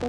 tu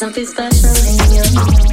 something special in you.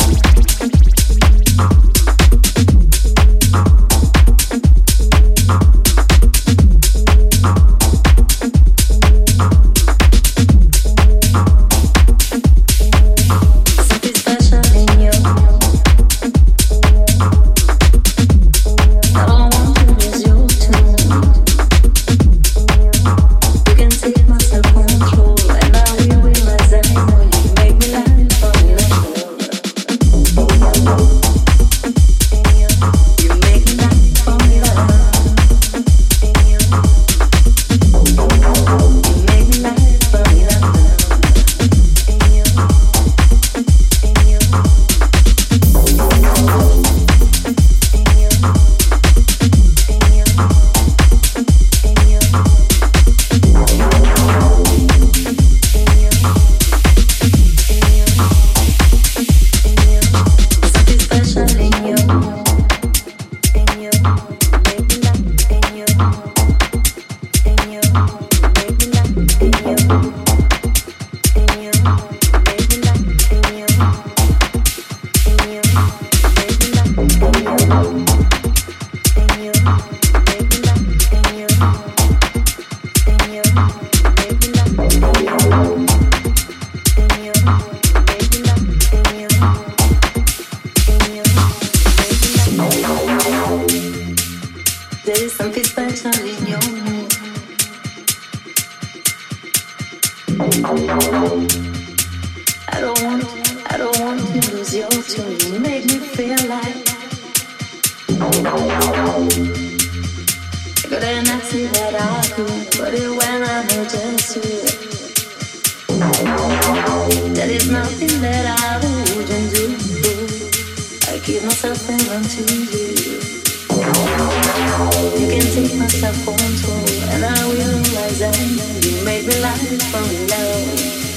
Couldn't I see that I could put it when I know just who? That is nothing that I wouldn't do. I give myself and to you. You can take my self control, and I will rise up. You make me laugh from love.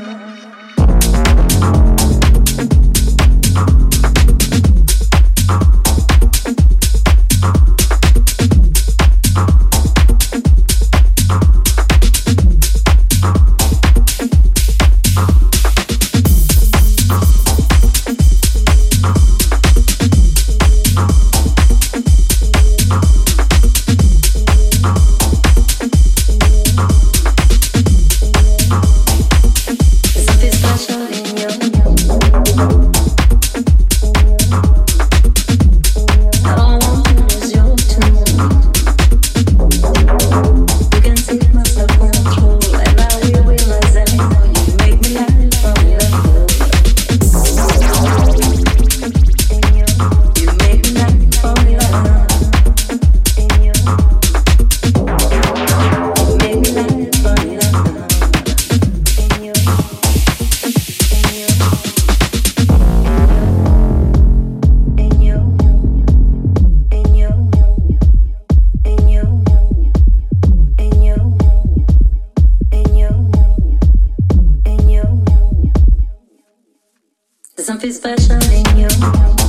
something special in you.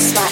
It's